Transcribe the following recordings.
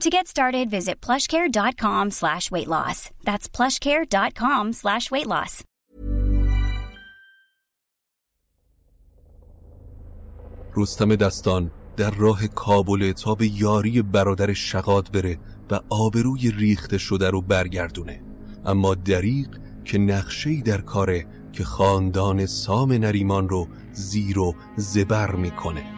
To get started, visit plushcare.com slash weight loss. That's plushcare.com slash weight loss. رستم دستان در راه کابل تا به یاری برادر شقاد بره و آبروی ریخته شده رو برگردونه اما دریق که نقشه‌ای در کاره که خاندان سام نریمان رو زیر و زبر می‌کنه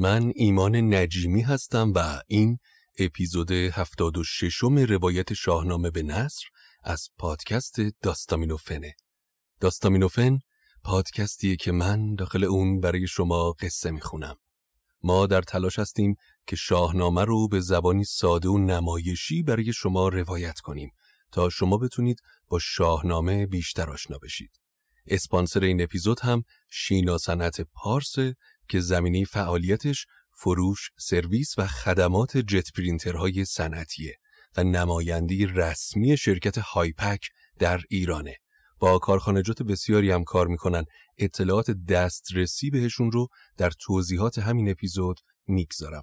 من ایمان نجیمی هستم و این اپیزود 76 م روایت شاهنامه به نصر از پادکست داستامینوفنه. داستامینوفن پادکستیه که من داخل اون برای شما قصه می‌خونم. ما در تلاش هستیم که شاهنامه رو به زبانی ساده و نمایشی برای شما روایت کنیم تا شما بتونید با شاهنامه بیشتر آشنا بشید. اسپانسر این اپیزود هم شینا صنعت پارس که زمینه فعالیتش فروش، سرویس و خدمات جت پرینترهای صنعتیه و نمایندی رسمی شرکت هایپک در ایرانه. با کارخانجات بسیاری هم کار می‌کنن اطلاعات دسترسی بهشون رو در توضیحات همین اپیزود می‌گذارم.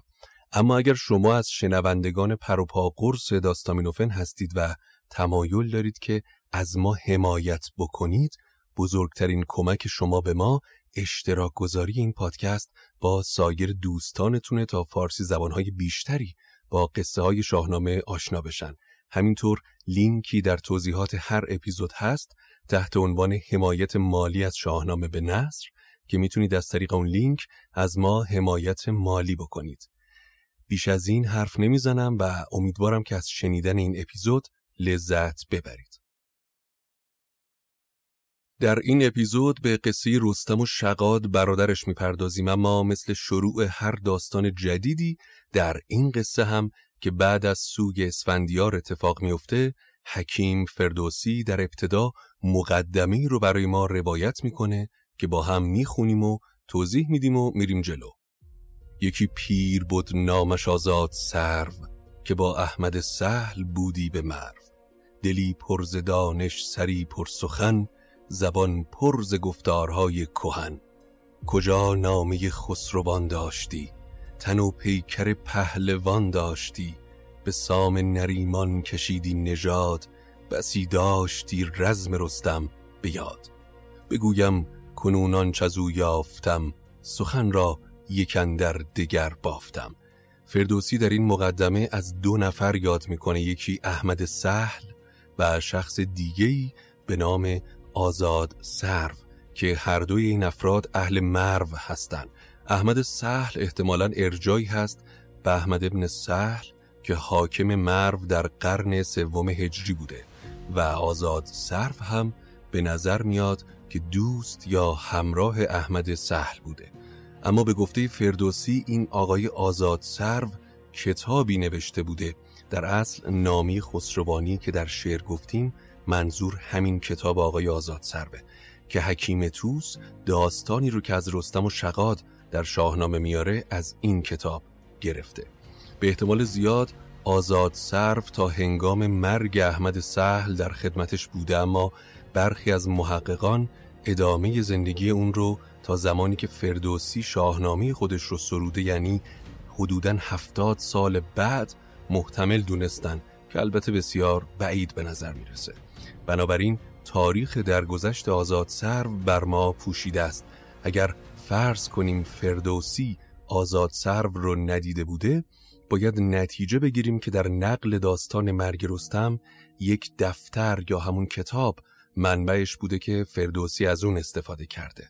اما اگر شما از شنوندگان پروپا قرص داستامینوفن هستید و تمایل دارید که از ما حمایت بکنید بزرگترین کمک شما به ما اشتراک گذاری این پادکست با سایر دوستانتونه تا فارسی زبانهای بیشتری با قصه های شاهنامه آشنا بشن. همینطور لینکی در توضیحات هر اپیزود هست تحت عنوان حمایت مالی از شاهنامه به نصر که می‌تونید از طریق اون لینک از ما حمایت مالی بکنید. بیش از این حرف نمی‌زنم و امیدوارم که از شنیدن این اپیزود لذت ببرید. در این اپیزود به قصه رستم و شقاد برادرش می‌پردازیم اما مثل شروع هر داستان جدیدی در این قصه هم که بعد از سوگ اسفندیار اتفاق میفته حکیم فردوسی در ابتدا مقدمی رو برای ما روایت می‌کنه که با هم می‌خونیم و توضیح میدیم و میریم جلو. یکی پیر بود نامش آزاد سرو که با احمد سهل بودی به مرو. دلی پرز دانش سری پر سخن زبان پرز گفتارهای کهن. کجا نامه خسروان داشتی؟ تن و پیکر پهلوان داشتی؟ به سام نریمان کشیدی نژاد؟ بسی داشتی رزم رستم؟ بیاد. بگویم کنونان چزو یافتم سخن را یکندر دگر بافتم. فردوسی در این مقدمه از دو نفر یاد می‌کنه یکی احمد سهل و شخص دیگهی به نام آزاد سرو که هر دوی این افراد اهل مرو هستند. احمد سهل احتمالا ارجایی هست به احمد ابن سهل که حاکم مرو در قرن سوم هجری بوده و آزاد سرو هم به نظر میاد که دوست یا همراه احمد سهل بوده اما به گفته فردوسی این آقای آزاد سرو کتابی نوشته بوده در اصل نامی خسروانی که در شعر گفتیم منظور همین کتاب آقای آزاد سروه که حکیم توس داستانی رو که از رستم و شقاد در شاهنامه میاره از این کتاب گرفته. به احتمال زیاد آزاد سرو تا هنگام مرگ احمد سهل در خدمتش بوده اما برخی از محققان ادامه زندگی اون رو تا زمانی که فردوسی شاهنامه خودش رو سروده یعنی حدوداً هفتاد سال بعد محتمل دونستن که البته بسیار بعید به نظر می‌رسه. بنابراین تاریخ درگذشت آزاد سرو بر ما پوشیده است. اگر فرض کنیم فردوسی آزاد سرو رو ندیده بوده باید نتیجه بگیریم که در نقل داستان مرگ رستم یک دفتر یا همون کتاب منبعش بوده که فردوسی از اون استفاده کرده.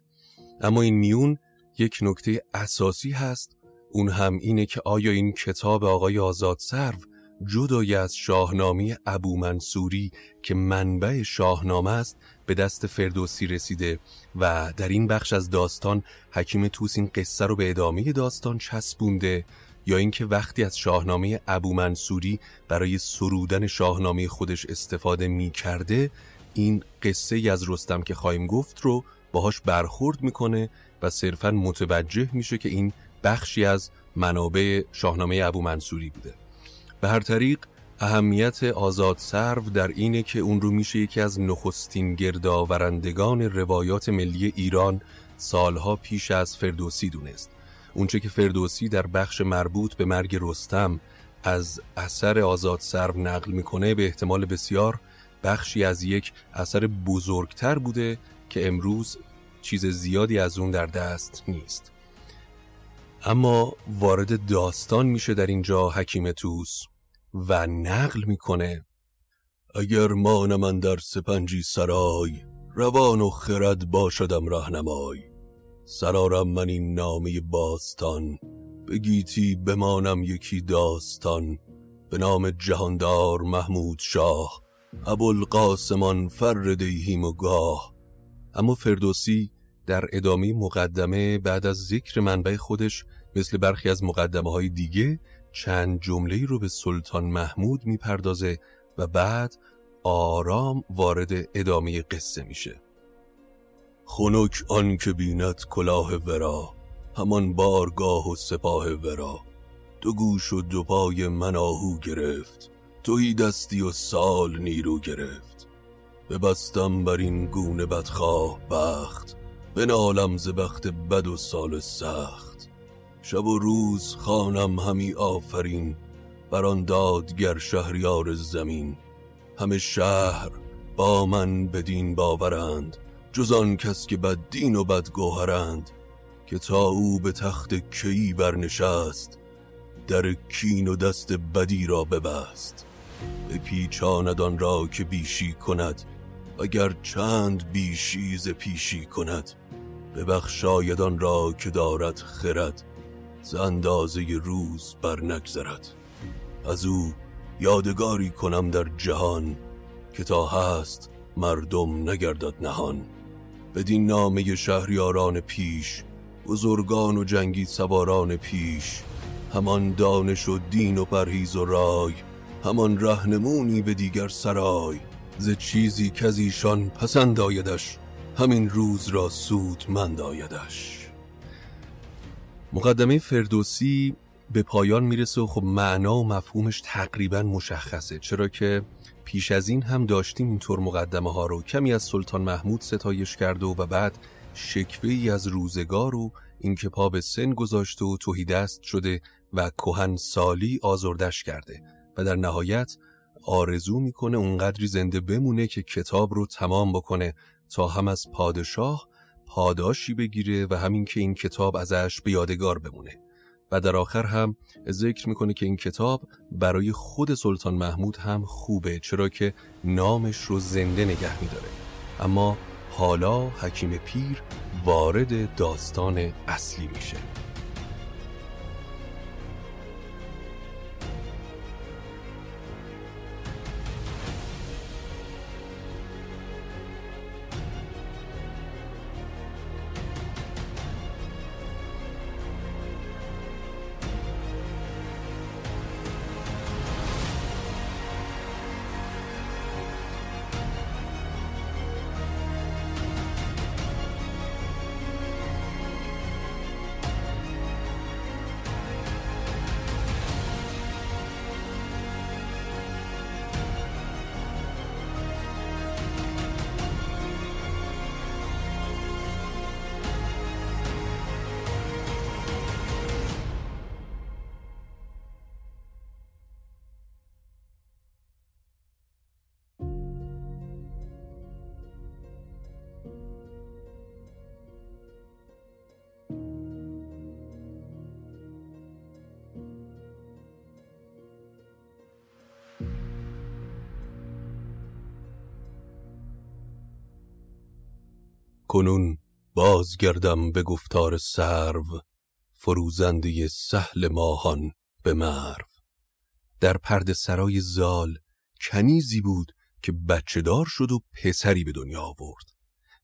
اما این میون یک نکته اساسی هست. اون هم اینه که آیا این کتاب آقای آزاد سرو جدای از شاهنامه ابو منصوری که منبع شاهنامه است به دست فردوسی رسیده و در این بخش از داستان حکیم توس این قصه رو به ادامه داستان چسبونده یا اینکه وقتی از شاهنامه ابو منصوری برای سرودن شاهنامه خودش استفاده می کرده این قصه از رستم که خواهیم گفت رو باهاش برخورد می‌کنه و صرفا متوجه میشه که این بخشی از منابع شاهنامه ابو منصوری بوده. به هر طریق اهمیت آزاد سرو در اینه که اون رو میشه یکی از نخستین گردآورندگان روایات ملی ایران سالها پیش از فردوسی دونست. اونچه که فردوسی در بخش مربوط به مرگ رستم از اثر آزاد سرو نقل می‌کنه به احتمال بسیار بخشی از یک اثر بزرگتر بوده که امروز چیز زیادی از اون در دست نیست. اما وارد داستان میشه در اینجا حکیم توس و نقل می‌کنه. اگر مانم من در سپنجی سرای روان و خرد باشدم راهنمای. سرارم من این نامه باستان بگیتی بمانم یکی داستان. به نام جهاندار محمود شاه ابوالقاسمان فر دیهیم و گاه. اما فردوسی در ادامه مقدمه بعد از ذکر منبع خودش مثل برخی از مقدمه های دیگه چند جمله رو به سلطان محمود می‌پردازه و بعد آرام وارد ادامه قصه میشه. خنک آن که بیند کلاه ورا همان بارگاه و سپاه ورا. دو گوش و دو پای من آهو گرفت توی دستی و سال نیرو گرفت. ببستم بر این گونه بدخواه بخت نالم ز بخت بد و سال سخت. شب و روز خانم همی آفرین بر آن دادگر شهریار زمین. همه شهر با من بدین باورند جز آن کس که بد دین و بد گوهرند که تا او به تخت کیی برنشست در کین و دست بدی را ببست. به پیچاند را که بیشی کند اگر چند بیشی ز پیشی کند. ببخشاید آن را که دارد خرد ز اندازه روز بر نگذرد. از او یادگاری کنم در جهان که تا هست مردم نگردد نهان. بدین نامه شهریاران پیش بزرگان و جنگی سواران پیش همان دانش و دین و پرهیز و رای همان رهنمونی به دیگر سرای. ز چیزی که از ایشان پسند آیدش همین روز را سود مند آیدش. مقدمه فردوسی به پایان می‌رسه و خب معنا و مفهومش تقریبا مشخصه. چرا که پیش از این هم داشتیم اینطور مقدمه ها رو. کمی از سلطان محمود ستایش کرده و, بعد شکوه ای از روزگار و اینکه پا به سن گذاشته و توهی دست شده و کهن سالی آزردش کرده. و در نهایت آرزو می‌کنه اونقدری زنده بمونه که کتاب رو تمام بکنه تا هم از پادشاه پاداشی بگیره و همین که این کتاب ازش به یادگار بمونه. و در آخر هم ذکر می‌کنه که این کتاب برای خود سلطان محمود هم خوبه چرا که نامش رو زنده نگه میداره. اما حالا حکیم پیر وارد داستان اصلی میشه. کنون بازگردم به گفتار سرو فروزنده سهل ماهان به مرو. در پرد سرای زال کنیزی بود که بچه دار شد و پسری به دنیا آورد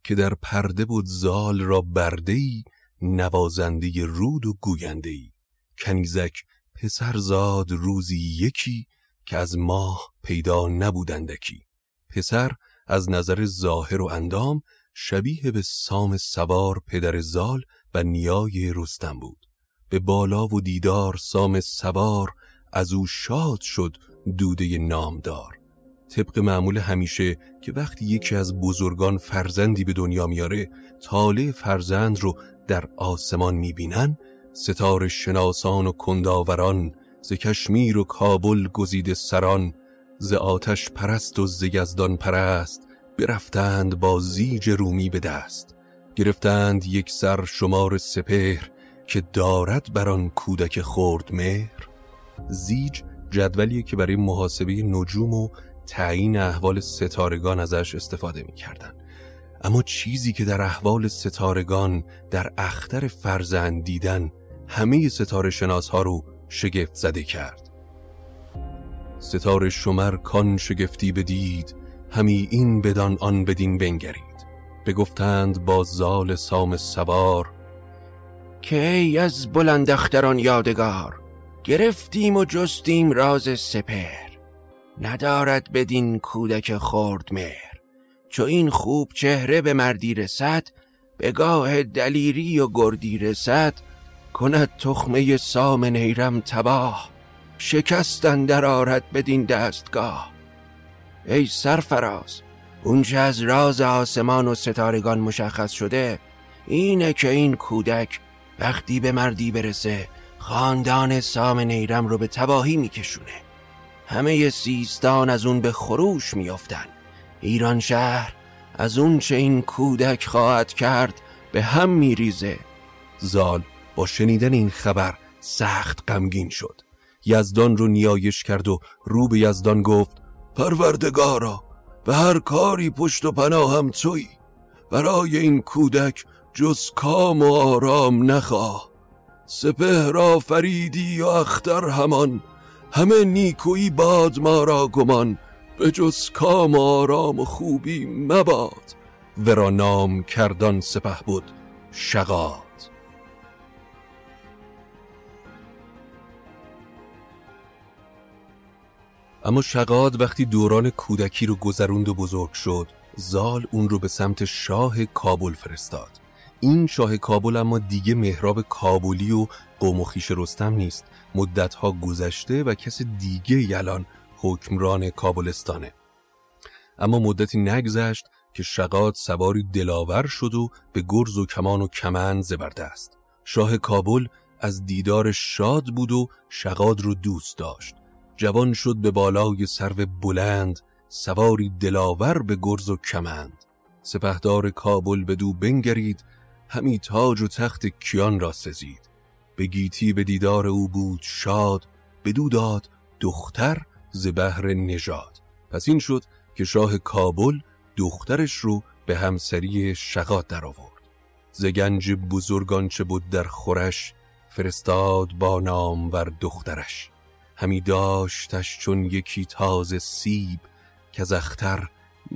که در پرده بود زال را بردهی نوازنده رود و گویندهی کنیزک پسر زاد روزی یکی که از ماه پیدا نبودندکی پسر از نظر ظاهر و اندام شبیه به سام سوار پدر زال و نیای رستم بود. به بالا و دیدار سام سوار از او شاد شد دوده نامدار. طبق معمول همیشه که وقتی یکی از بزرگان فرزندی به دنیا میاره تاله فرزند رو در آسمان می‌بینن ستاره شناسان و کنداوران ز کشمیر و کابل گزیده سران ز آتش پرست و ز یزدان پرست برفتند با زیج رومی به دست. گرفتند یک سر شمار سپهر که دارد بر آن کودک خورد مهر. زیج جدولیه که برای محاسبه نجوم و تعیین احوال ستارگان ازش استفاده می‌کردن اما چیزی که در احوال ستارگان در اختر فرزند دیدن همه ستاره شناس ها رو شگفت زده کرد. ستاره شمر کان شگفتی بدید همی این بدان آن بدین بنگرید. بگفتند با زال سام سوار که ای از بلند اختران یادگار گرفتیم و جستیم راز سپر ندارد بدین کودک خورد مهر. چو این خوب چهره به مردی رسد به گاه دلیری و گردی رسد کند تخمه سام نیرم تباه. شکستن در آرد بدین دستگاه. ای سرفراز اونچه از راز آسمان و ستارگان مشخص شده اینه که این کودک وقتی به مردی برسه خاندان سام نیرم رو به تباهی میکشونه. همه سیستان از اون به خروش میافتن. ایران شهر از اون چه این کودک خواهد کرد به هم میریزه. زال با شنیدن این خبر سخت غمگین شد. یزدان رو نیایش کرد و رو به یزدان گفت پروردگارا به هر کاری پشت و پناهم توی برای این کودک جز کام و آرام نخواه. سپه را فریدی و اختر همان. همه نیکویی باد ما را گمان. به جز کام و آرام و خوبی مباد. ورا نام کردان سپه بود شغاد اما شقاد وقتی دوران کودکی رو گذروند و بزرگ شد زال اون رو به سمت شاه کابل فرستاد. این شاه کابل اما دیگه مهراب کابلی و قوم و خیش رستم نیست. مدتها گذشته و کس دیگه یلان حکمران کابلستانه. اما مدتی نگذشت که شقاد سواری دلاور شد و به گرز و کمان و کمند زبرده است. شاه کابل از دیدار شاد بود و شقاد رو دوست داشت. جوان شد به بالای سرو بلند سواری دلاور به گرز و کمند. سپهدار کابل به دو بنگرید همی تاج و تخت کیان را سزید. به گیتی به دیدار او بود شاد بدو داد دختر ز بهر نژاد. پس این شد که شاه کابل دخترش رو به همسری شقاد در آورد. ز گنج بزرگان چه بود در خورش فرستاد با نام ور دخترش. همی داشتش چون یکی تازه سیب که زختر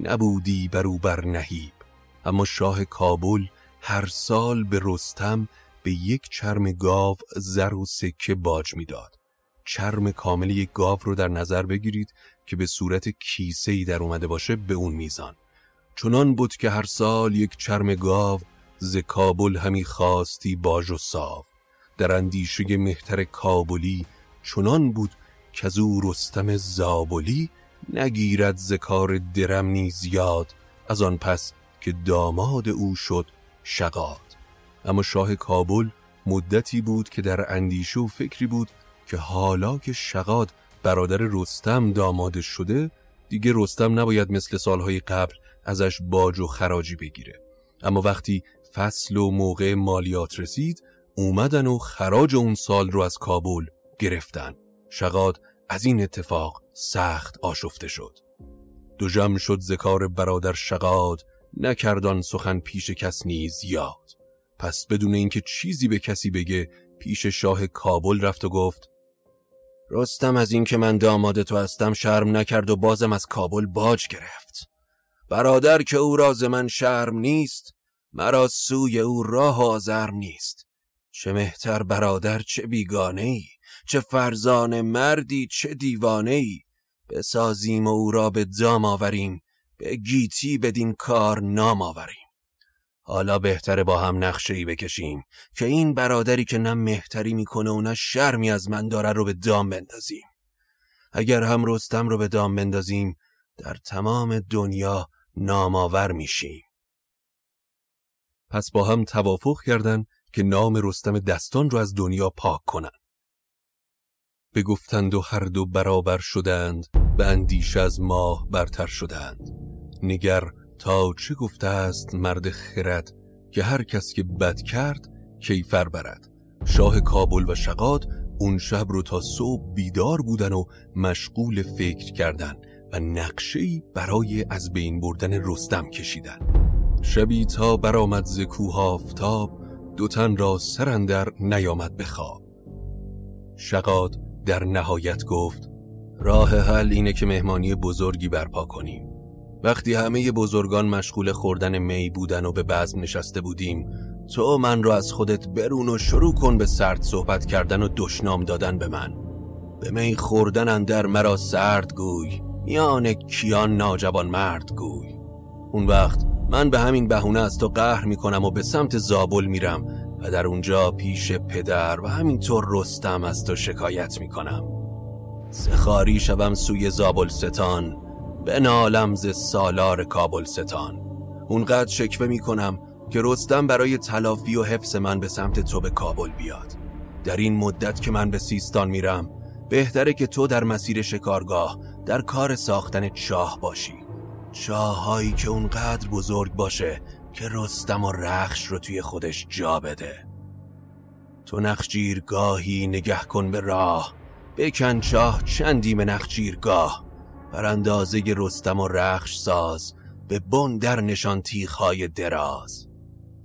نبودی برو بر نهیب اما شاه کابل هر سال به رستم به یک چرم گاو زر و سکه باج می‌داد. چرم کامل یک گاو رو در نظر بگیرید که به صورت کیسه ای در اومده باشه به اون میزان. چنان بود که هر سال یک چرم گاو ز کابل همی خواستی باج و صاف. در اندیشه مهتر کابلی چنان بود که از او رستم زابلی نگیرد ز درم نیز یاد از آن پس که داماد او شد شقاد اما شاه کابل مدتی بود که در اندیشه و فکری بود که حالا که شقاد برادر رستم داماد شده دیگه رستم نباید مثل سالهای قبل ازش باج و خراجی بگیره. اما وقتی فصل و موقع مالیات رسید اومدن و خراج اون سال رو از کابل گرفتن. شقاد از این اتفاق سخت آشفته شد. دو جمع شد ذکار برادر شقاد نکردان سخن پیش کس نیز یاد. پس بدون اینکه چیزی به کسی بگه پیش شاه کابل رفت و گفت رستم از اینکه من داماد تو هستم شرم نکرد و بازم از کابل باج گرفت. برادر که او راز من شرم نیست مرا سوی او راه آزرم نیست. چه مهتر برادر چه بیگانه ای؟ چه فرزان مردی چه دیوانه ای بسازیم و او را به دام آوریم به گیتی بدین کار نام آوریم. حالا بهتره با هم نقشه ای بکشیم که این برادری که نه مهتری می‌کنه و نه شرمی از من داره رو به دام بندازیم. اگر هم رستم رو به دام بندازیم در تمام دنیا نامآور میشیم. پس با هم توافق کردن که نام رستم دستان رو از دنیا پاک کنن. بگفتند و هر دو برابر شدند به اندیش از ماه برتر شدند. نگر تا چه گفته است مرد خرد که هر کس که بد کرد کیفر برد. شاه کابل و شقاد اون شب رو تا صبح بیدار بودن و مشغول فکر کردن و نقشه‌ای برای از بین بردن رستم کشیدن. شبی تا برآمد ز کوه آفتاب دو تن را سرندر نیامد بخواب شقاد در نهایت گفت راه حل اینه که مهمانی بزرگی برپا کنیم. وقتی همه بزرگان مشغول خوردن می بودن و به بزم نشسته بودیم تو من را از خودت برون و شروع کن به سرد صحبت کردن و دشنام دادن به من. به می خوردن اندر مرا سرد گوی میان کیان ناجوان مرد گوی. اون وقت من به همین بهونه از تو قهر می‌کنم و به سمت زابل میرم. در اونجا پیش پدر و همینطور رستم از تو شکایت می‌کنم. سخاری شوم سوی زابل ستان به ز سالار کابل ستان اونقدر شکوه می‌کنم که رستم برای تلافی و حفظ من به سمت تو به کابل بیاد. در این مدت که من به سیستان میرم بهتره که تو در مسیر شکارگاه در کار ساختن چاه باشی. چاهایی که اونقدر بزرگ باشه که رستم و رخش رو توی خودش جا بده. تو نخجیرگاهی نگه کن به راه. بکن چندی به نخجیرگاه بر اندازه رستم و رخش ساز. به بن در نشان تیخهای دراز.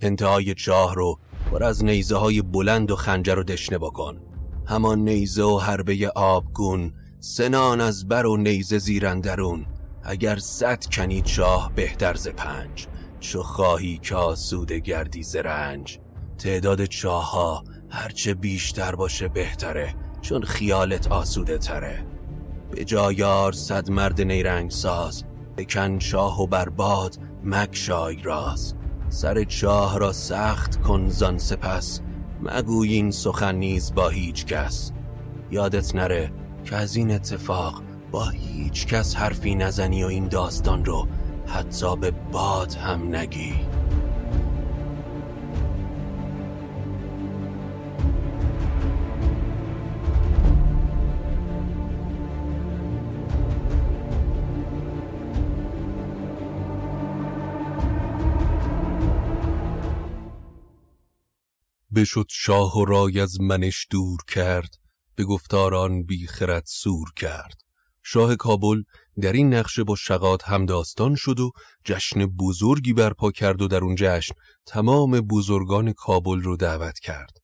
انتهای چاه رو پر از نیزه های بلند و خنجر و دشنه بکن. همان نیزه و حربه آبگون سنان از بر و نیزه زیرندرون اگر صد کنی چاه بهتر ز پنج. چو خواهی که آسوده گردی ز رنج تعداد چاه ها هرچه بیشتر باشه بهتره چون خیالت آسوده تره. به جایار صد مرد نیرنگ ساز بکن شاه و برباد مکشای راز. سر چاه را سخت کن زان سپس مگوی این سخن نیز با هیچ کس. یادت نره که از این اتفاق با هیچ کس حرفی نزنی و این داستان رو حتی به باد هم نگی. بشد شاه و رای از منش دور کرد به گفتاران بی خرد سور کرد. شاه کابل در این نقشه با شقات همداستان شد و جشن بزرگی برپا کرد و در اون جشن تمام بزرگان کابل رو دعوت کرد.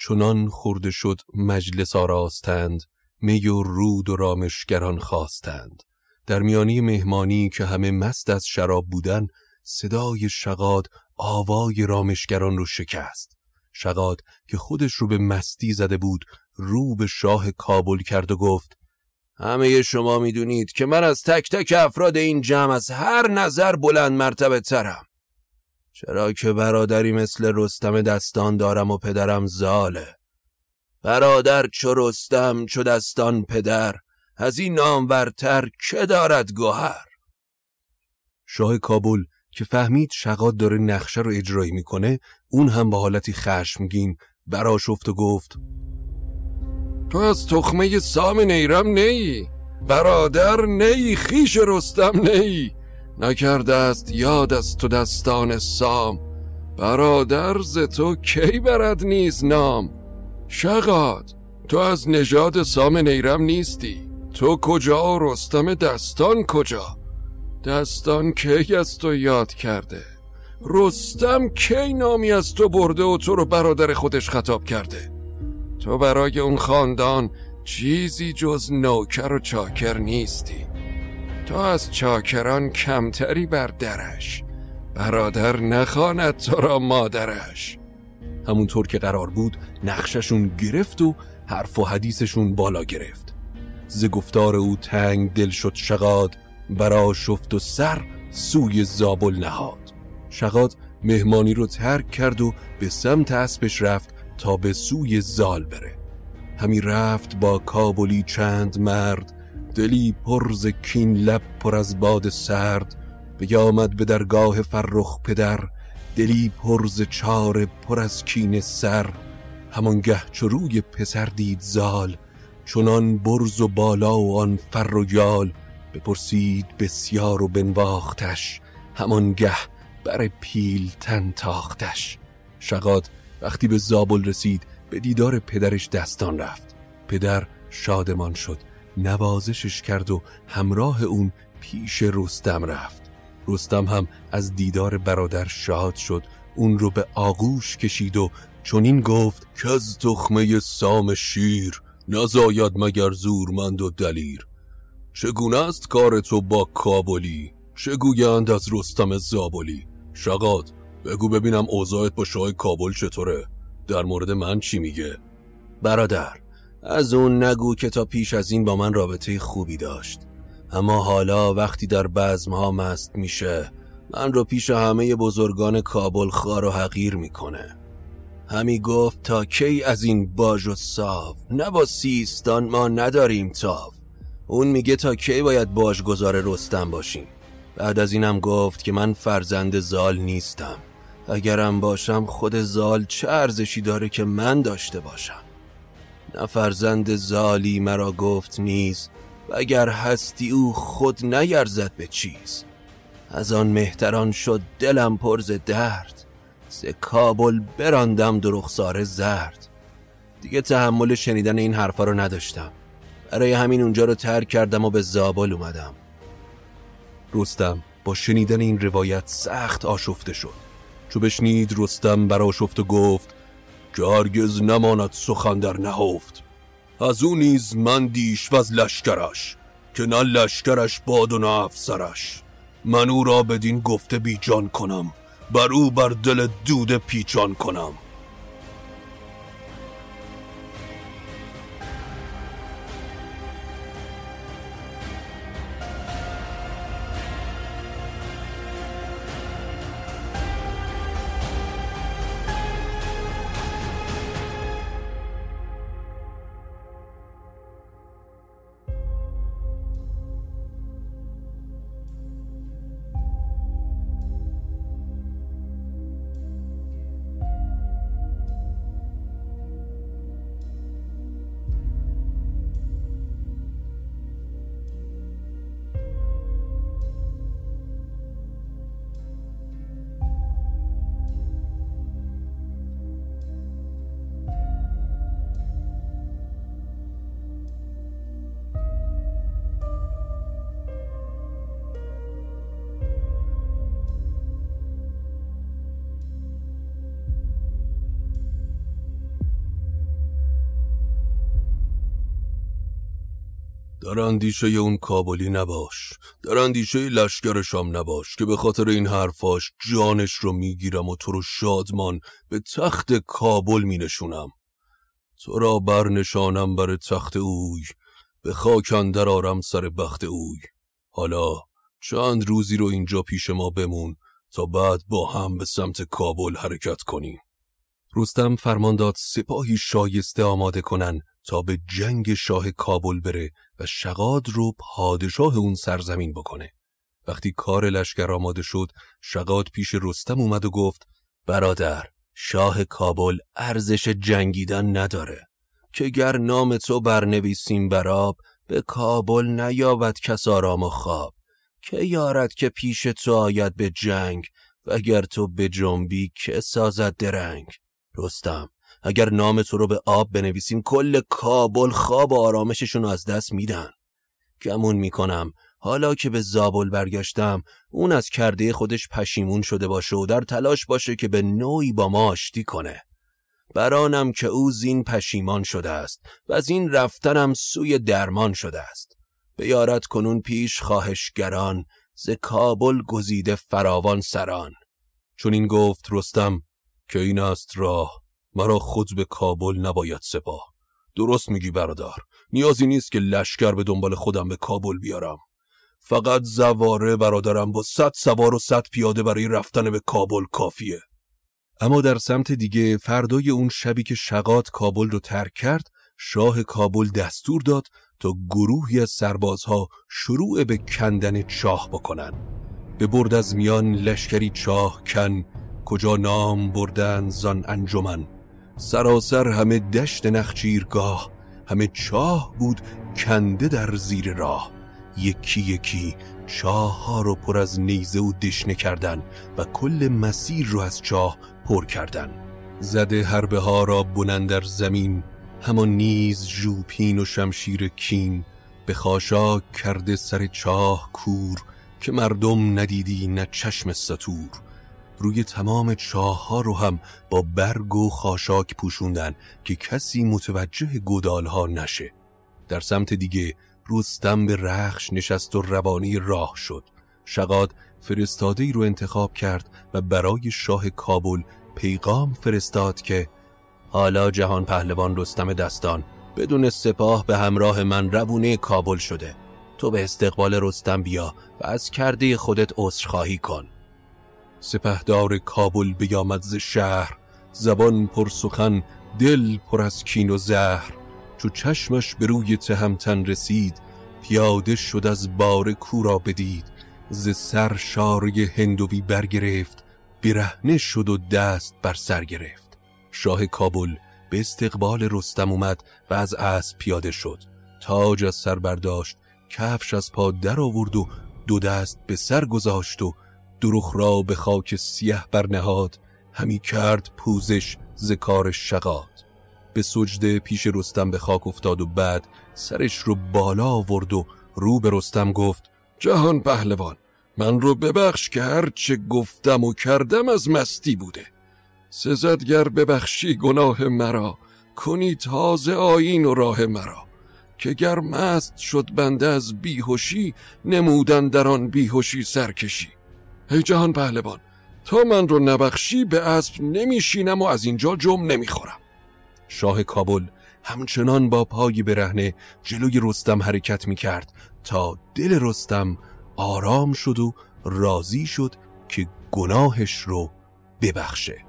چنان خورده شد مجلس آراستند می و رود و رامشگران خواستند. در میانی مهمانی که همه مست از شراب بودن صدای شقاد آوای رامشگران رو شکست. شقاد که خودش رو به مستی زده بود رو به شاه کابل کرد و گفت همه شما می‌دونید که من از تک تک افراد این جمع از هر نظر بلند مرتبه ترم. چرا که برادری مثل رستم دستان دارم و پدرم زاله. برادر چو رستم چو دستان پدر از این نامورتر که دارد گوهر؟ شاه کابل که فهمید شقاد داره نقشه رو اجرایی می‌کنه اون هم با حالتی خشمگین براشفت و گفت تو از تخمه سام نیرم نیی برادر نیی خیش رستم نیی نکرده است یاد از تو دستان سام برادر ز تو کی برد نیز نام؟ شقاد تو از نژاد سام نیرم نیستی تو کجا و رستم دستان کجا؟ دستان کی از تو یاد کرده؟ رستم کی نامی از تو برده و تو رو برادر خودش خطاب کرده؟ تو برای اون خاندان چیزی جز نوکر و چاکر نیستی. تو از چاکران کمتری بر درش. برادر نخواند تو را مادرش. همونطور که قرار بود نقششون گرفت و حرف و حدیثشون بالا گرفت. ز گفتار او تنگ دل شد شقاد برا شفت و سر سوی زابل نهاد. شقاد مهمانی رو ترک کرد و به سمت اسبش رفت تا به سوی زال بره. همی رفت با کابلی چند مرد دلی پرز کین لب پر از باد سرد. بیامد به درگاه فرخ پدر دلی پرز چار پر از کین سر. همانگه چو روی پسر دید زال چنان برز و بالا و آن فر و یال. بپرسید بسیار و بنواختش همانگه بر پیل تن تاختش. شقاد وقتی به زابل رسید به دیدار پدرش دستان رفت. پدر شادمان شد نوازشش کرد و همراه اون پیش رستم رفت. رستم هم از دیدار برادر شاد شد اون رو به آغوش کشید و چونین گفت که از تخمه سام شیر نزاید مگر زورمند و دلیر. چگونه است کار تو با کابلی؟ چه گویند از رستم زابلی؟ شقاد بگو ببینم اوضاعت با شاه کابل چطوره. در مورد من چی میگه؟ برادر از اون نگو که تا پیش از این با من رابطه خوبی داشت. اما حالا وقتی در بزمها مست میشه من رو پیش همه بزرگان کابل خار و حقیر می‌کنه. همی گفت تا کی از این باج و صاف نه با سیستان ما نداریم تاف اون میگه تا کی باید گذار رستم باشیم. بعد از اینم گفت که من فرزند زال نیستم. اگرم باشم خود زال چه ارزشی داره که من داشته باشم؟ نه فرزند زالی مرا گفت نیز و اگر هستی او خود نیرزد به چیز. از آن مهتران شد دلم پرز درد ز کابل براندم درخسار زرد. دیگه تحمل شنیدن این حرفا رو نداشتم. برای همین اونجا رو ترک کردم و به زابل اومدم. رستم با شنیدن این روایت سخت آشفته شد. چو بشنید رستم براشفت و گفت که هرگز نماند سخن در نهفت. از او نیز من دیش و از لشکرش که نه لشکرش باد و نه افسرش. من او را بدین گفته بیجان کنم بر او بر دل دود پیچان کنم. در اندیشه اون کابلی نباش. در اندیشه لشکر شام نباش که به خاطر این حرفاش جانش رو می‌گیرم و تو رو شادمان به تخت کابل مینشونم. تو را برنشانم بر تخت اوی به خاک اندر آرم سر بخت اوی. حالا چند روزی رو اینجا پیش ما بمون تا بعد با هم به سمت کابل حرکت کنیم. رستم فرمان داد سپاهی شایسته آماده کنن تا به جنگ شاه کابل بره و شقاد رو پادشاه اون سرزمین بکنه. وقتی کار لشکر آماده شد، شقاد پیش رستم اومد و گفت برادر، شاه کابل ارزش جنگیدن نداره. که گر نام تو برنویسیم براب به کابل نیابد کس آرام و خواب. که یارد که پیش تو آید به جنگ و گر تو به جنبی که سازد درنگ. رستم اگر نام تو رو به آب بنویسیم کل کابل خواب و آرامششون از دست میدن. گمون می‌کنم. حالا که به زابل برگشتم اون از کرده خودش پشیمون شده باشه و در تلاش باشه که به نوعی با ما آشتی کنه. برانم که او زین پشیمان شده است و از این رفتنم سوی درمان شده است. بیارت کنون پیش خواهشگران ز کابل گزیده فراوان سران. چون این گفت رستم که این است راه. مرا خود به کابل نباید سپاه. درست میگی برادر. نیازی نیست که لشکر به دنبال خودم به کابل بیارم. فقط زواره برادرم با صد سوار و صد پیاده برای رفتن به کابل کافیه. اما در سمت دیگه فردای اون شبی که شقات کابل رو ترک کرد شاه کابل دستور داد تا گروهی از سربازها شروع به کندن چاه بکنن. به برد از میان لشکری چاه کن کجا نام بردن زان انجمن. سراسر همه دشت نخچیرگاه همه چاه بود کنده در زیر راه. یکی یکی چاه ها رو پر از نیزه و دشنه کردن و کل مسیر رو از چاه پر کردن. زده حربه ها را بنن در زمین همان نیز جوپین و شمشیر کین. به خاشاک کرده سر چاه کور که مردم ندیدی نه چشم سطور روی تمام چاه ها رو هم با برگ و خاشاک پوشوندن که کسی متوجه گدال ها نشه. در سمت دیگه رستم به رخش نشست و روانی راه شد. شقاد فرستاده ای رو انتخاب کرد و برای شاه کابل پیغام فرستاد که حالا جهان پهلوان رستم دستان بدون سپاه به همراه من روونه کابل شده. تو به استقبال رستم بیا و از کرده خودت عذرخواهی کن. سپهدار کابل بیامد ز شهر زبان پر سخن دل پر از کین و زهر. چو چشمش به روی تهمتن رسید پیاده شد از بار کورا بدید. ز سر شاری هندوی برگرفت برهنه شد و دست بر سر گرفت. شاه کابل به استقبال رستم اومد و از اسب پیاده شد. تاج از سر برداشت کفش از پا در آورد و دو دست به سر گذاشت و دروخ را به خاک سیه برنهاد همی کرد پوزش زکار شقاد به سجده پیش رستم به خاک افتاد و بعد سرش رو بالا آورد و رو به رستم گفت جهان پهلوان من رو ببخش که هر چه گفتم و کردم از مستی بوده. سزدگر ببخشی گناه مرا کنی تازه آین و راه مرا. که گر مست شد بنده از بیهوشی نمودن در آن بیهوشی سرکشی. ای جهان پهلوان تا من رو نبخشی به اسب نمیشینم و از اینجا جم نمی‌خورم. شاه کابل همچنان با پای برهنه جلوی رستم حرکت می‌کرد تا دل رستم آرام شد و راضی شد که گناهش رو ببخشه.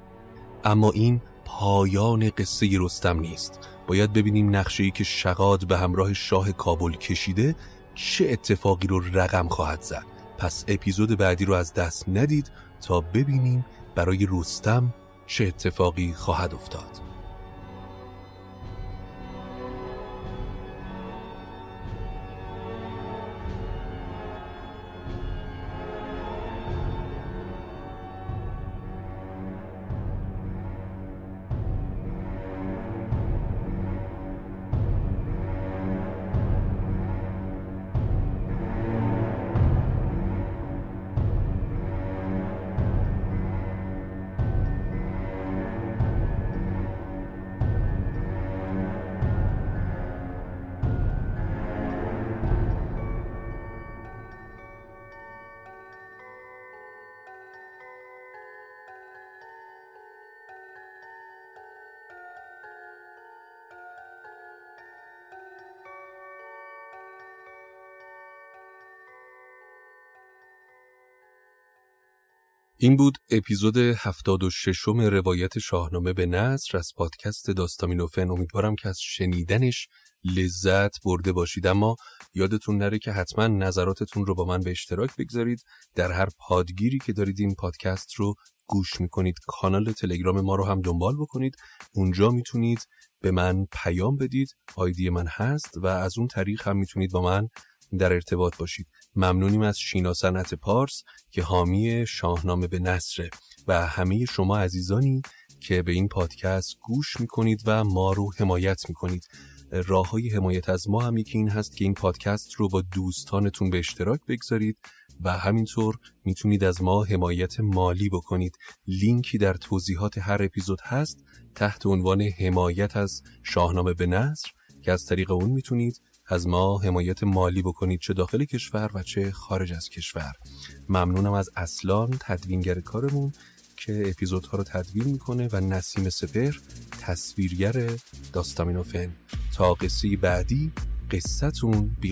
اما این پایان قصه رستم نیست. باید ببینیم نقشه که شقاد به همراه شاه کابل کشیده چه اتفاقی رو رقم خواهد زد. پس اپیزود بعدی رو از دست ندید تا ببینیم برای رستم چه اتفاقی خواهد افتاد. این بود اپیزود 76 م روایت شاهنامه به نصر از پادکست داستامینوفن امیدوارم که از شنیدنش لذت برده باشید. اما یادتون نره که حتما نظراتتون رو با من به اشتراک بگذارید. در هر پادگیری که دارید این پادکست رو گوش می‌کنید کانال تلگرام ما رو هم دنبال بکنید. اونجا می‌تونید به من پیام بدید. آیدی من هست و از اون طریق هم می‌تونید با من در ارتباط باشید. ممنونیم از شینا صنعت پارس که حامی شاهنامه به نصره و همه شما عزیزانی که به این پادکست گوش می‌کنید و ما رو حمایت می‌کنید. راه های حمایت از ما هم یکی این هست که این پادکست رو با دوستانتون به اشتراک بگذارید و همینطور می‌تونید از ما حمایت مالی بکنید. لینکی در توضیحات هر اپیزود هست تحت عنوان حمایت از شاهنامه به نصر که از طریق اون می‌تونید از ما حمایت مالی بکنید چه داخل کشور و چه خارج از کشور. ممنونم از اصلان تدوینگر کارمون که اپیزودها رو تدوین می‌کنه و نسیم سپر تصویرگر داستامینوفن تا قصه بعدی قصتون بی